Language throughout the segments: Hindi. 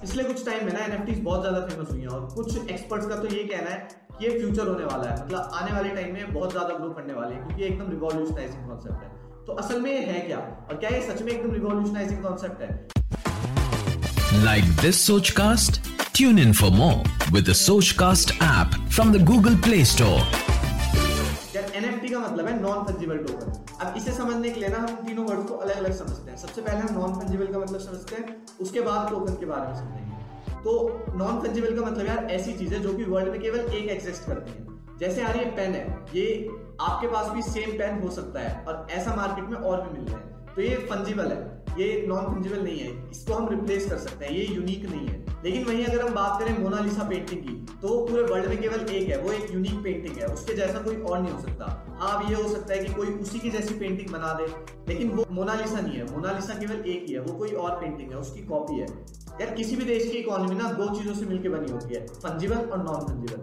पिछले कुछ टाइम में ना एनएफटी बहुत ज़्यादा फ़ेमस हुई हैं और कुछ एक्सपर्ट्स का तो ये कहना है कि ये फ्यूचर होने वाला है। मतलब आने वाले टाइम में बहुत ज़्यादा ग्रो करने वाले हैं क्योंकि एकदम रिवॉल्यूशनाइजिंग कॉन्सेप्ट है। तो असल में ये है क्या? और क्या ये सच में एकदम रिवॉल्यूशनाइजिंग कॉन्सेप्ट है? Like this Sochcast tune in for more with the Sochcast app from the Google Play Store का मतलब है नॉन फंजिबल टोकन अब इसे समझने के लिए ना हम तीनों वर्ड को अलग अलग समझते हैं। सबसे पहले हम नॉन फंजिबल का मतलब समझते हैं, उसके बाद टोकन के बारे में समझेंगे। तो नॉन फंजिबल का मतलब यार ऐसी चीज़ है जो कि वर्ल्ड में केवल एक एग्जिस्ट करती है। जैसे यार ये पेन है, ये आपके पास भी सेम पेन हो सकता है और ऐसा मार्केट में और भी मिल रहा हैं तो ये फंजिबल है। ये नॉन फंजिबल नहीं है। इसको हम रिप्लेस कर सकते हैं। ये यूनिक नहीं है। लेकिन वहीं अगर हम बात करें मोनालिसा पेंटिंग की तो पूरे वर्ल्ड में केवल एक है। वो एक यूनिक पेंटिंग है। उसके जैसा कोई और नहीं हो सकता। हाँ अब ये हो सकता है कि कोई उसी की जैसी पेंटिंग बना दे, लेकिन वो मोनालिसा नहीं है। मोनालिसा केवल एक ही है। वो कोई और पेंटिंग है। उसकी कॉपी है। यार, किसी भी देश की इकोनॉमी ना दो चीज़ों से मिलकर बनी होती है। फंजिबल और नॉन फंजिबल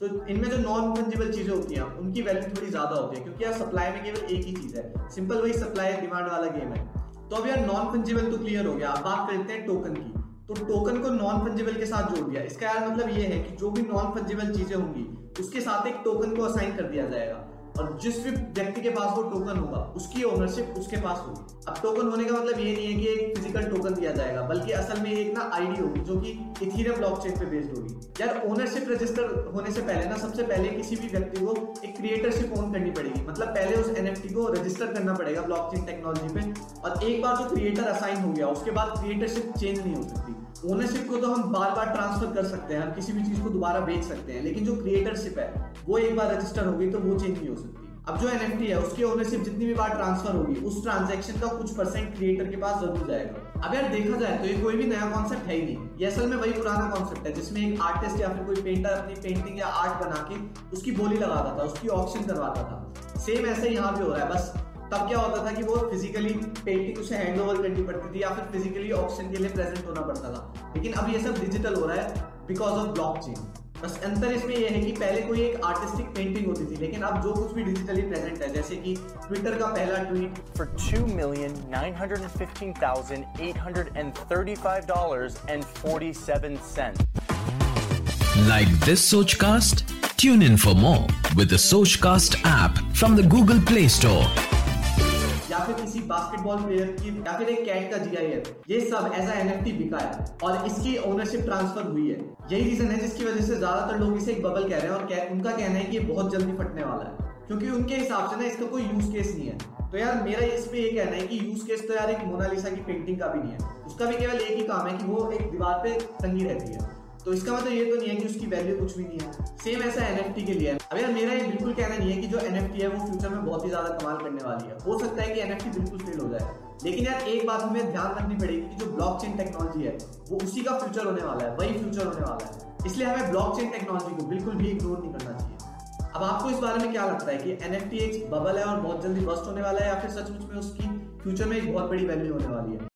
तो इनमें जो नॉन फंजिबल चीज़ें होती हैं, उनकी वैल्यू थोड़ी ज़्यादा होती है, क्योंकि यार सप्लाई में केवल एक ही चीज़ है। सिंपल वही सप्लाई डिमांड वाला गेम है। तो अब यार नॉन फंजिबल तो क्लियर हो गया। अब बात करते हैं टोकन की। तो टोकन को नॉन फंजिबल के साथ जोड़ दिया। इसका यार मतलब ये है कि जो भी नॉन फंजिबल चीज़ें होंगी, उसके साथ एक टोकन को असाइन कर दिया जाएगा। और जिस भी व्यक्ति के पास वो टोकन होगा, उसकी ओनरशिप उसके पास होगी। अब टोकन होने का मतलब ये नहीं है कि एक फ़िज़िकल टोकन दिया जाएगा, बल्कि असल में एक ना आईडी होगी, जो कि इथीरियम ब्लॉकचेन पे बेस्ड होगी। यार ओनरशिप रजिस्टर होने से पहले ना, सबसे पहले किसी भी व्यक्ति को एक क्रिएटरशिप ओन करनी पड़ेगी। मतलब पहले उस एनएफटी को रजिस्टर करना पड़ेगा ब्लॉकचेन टेक्नोलॉजी पे, और एक बार जो क्रिएटर असाइन हो गया, उसके बाद क्रिएटरशिप चेंज नहीं हो सकती। ओनरशिप को तो हम बार बार ट्रांसफ़र कर सकते हैं, हम किसी भी चीज़ को दोबारा बेच सकते हैं, लेकिन जो क्रिएटरशिप है, वो एक बार रजिस्टर हो गई तो वो चेंज नहीं हो सकती। अब जो एनएफटी है, उसकी ओनरशिप जितनी भी बार ट्रांसफ़र होगी, उस ट्रांजेक्शन का कुछ परसेंट क्रिएटर के पास ज़रूर जाएगा। अब यार देखा जाए तो ये कोई भी नया कॉन्सेप्ट है ही नहीं। ये असल में वही पुराना कॉन्सेप्ट है, जिसमें एक आर्टिस्ट या फिर कोई पेंटर अपनी पेंटिंग या आर्ट बना के उसकी बोली लगाता था, उसकी ऑप्शन करवाता था। सेम ऐसे यहाँ भी हो रहा है, बस तब क्या होता था कि वो फिजिकली पेंटिंग उसे हैंड ओवर करनी पड़ती थी या फिर फिजिकली ऑप्शन के लिए प्रेजेंट होना पड़ता था। लेकिन अब ये सब डिजिटल हो रहा है बिकॉज़ ऑफ़ ब्लॉक बस अंतर इसमें यह है कि पहले कोई एक आर्टिस्टिक पेंटिंग होती थी लेकिन अब जो कुछ भी डिजिटली प्रेजेंट है जैसे कि ट्विटर का पहला tweet for two million like this Sochcast tune in for more with Sochcast app from the Google Play Store basketball player की या फिर एक कैट का जीआईएफ ये सब एज एनएफटी बिका है और इसकी ओनरशिप ट्रांसफ़र हुई है। यही रीजन है जिसकी वजह से ज़्यादातर लोग इसे एक बबल कह रहे हैं और उनका कहना है कि ये बहुत जल्दी फटने वाला है। क्योंकि उनके हिसाब से ना इसका कोई यूज़ केस नहीं है। तो यार मेरा इस पे ये कहना है कि यूज़ केस तो यार एक मोनालिसा की पेंटिंग का भी नहीं है। उसका भी केवल एक ही काम है कि वो एक दीवार पे टंगी रहती है। तो इसका मतलब ये तो नहीं है कि उसकी वैल्यू कुछ भी नहीं है। सेम ऐसा एनएफटी के लिए है। अब यार, मेरा ये बिल्कुल कहना नहीं है कि जो एनएफटी है, वो फ्यूचर में बहुत ही ज़्यादा कमाल करने वाली है। हो सकता है कि एनएफटी बिल्कुल फेल हो जाए। लेकिन यार, एक बात हमें ध्यान रखनी पड़ेगी कि जो ब्लॉकचेन टेक्नोलॉजी है, वो उसी का फ्यूचर होने वाला है, वही फ्यूचर होने वाला है। इसलिए हमें ब्लॉकचेन टेक्नोलॉजी को बिल्कुल भी इग्नोर नहीं करना चाहिए। अब आपको इस बारे में क्या लगता है कि एनएफटी एक बबल है और बहुत जल्दी बस्ट होने वाला है, या फिर सचमुच में उसकी फ्यूचर में एक बहुत बड़ी वैल्यू होने वाली है?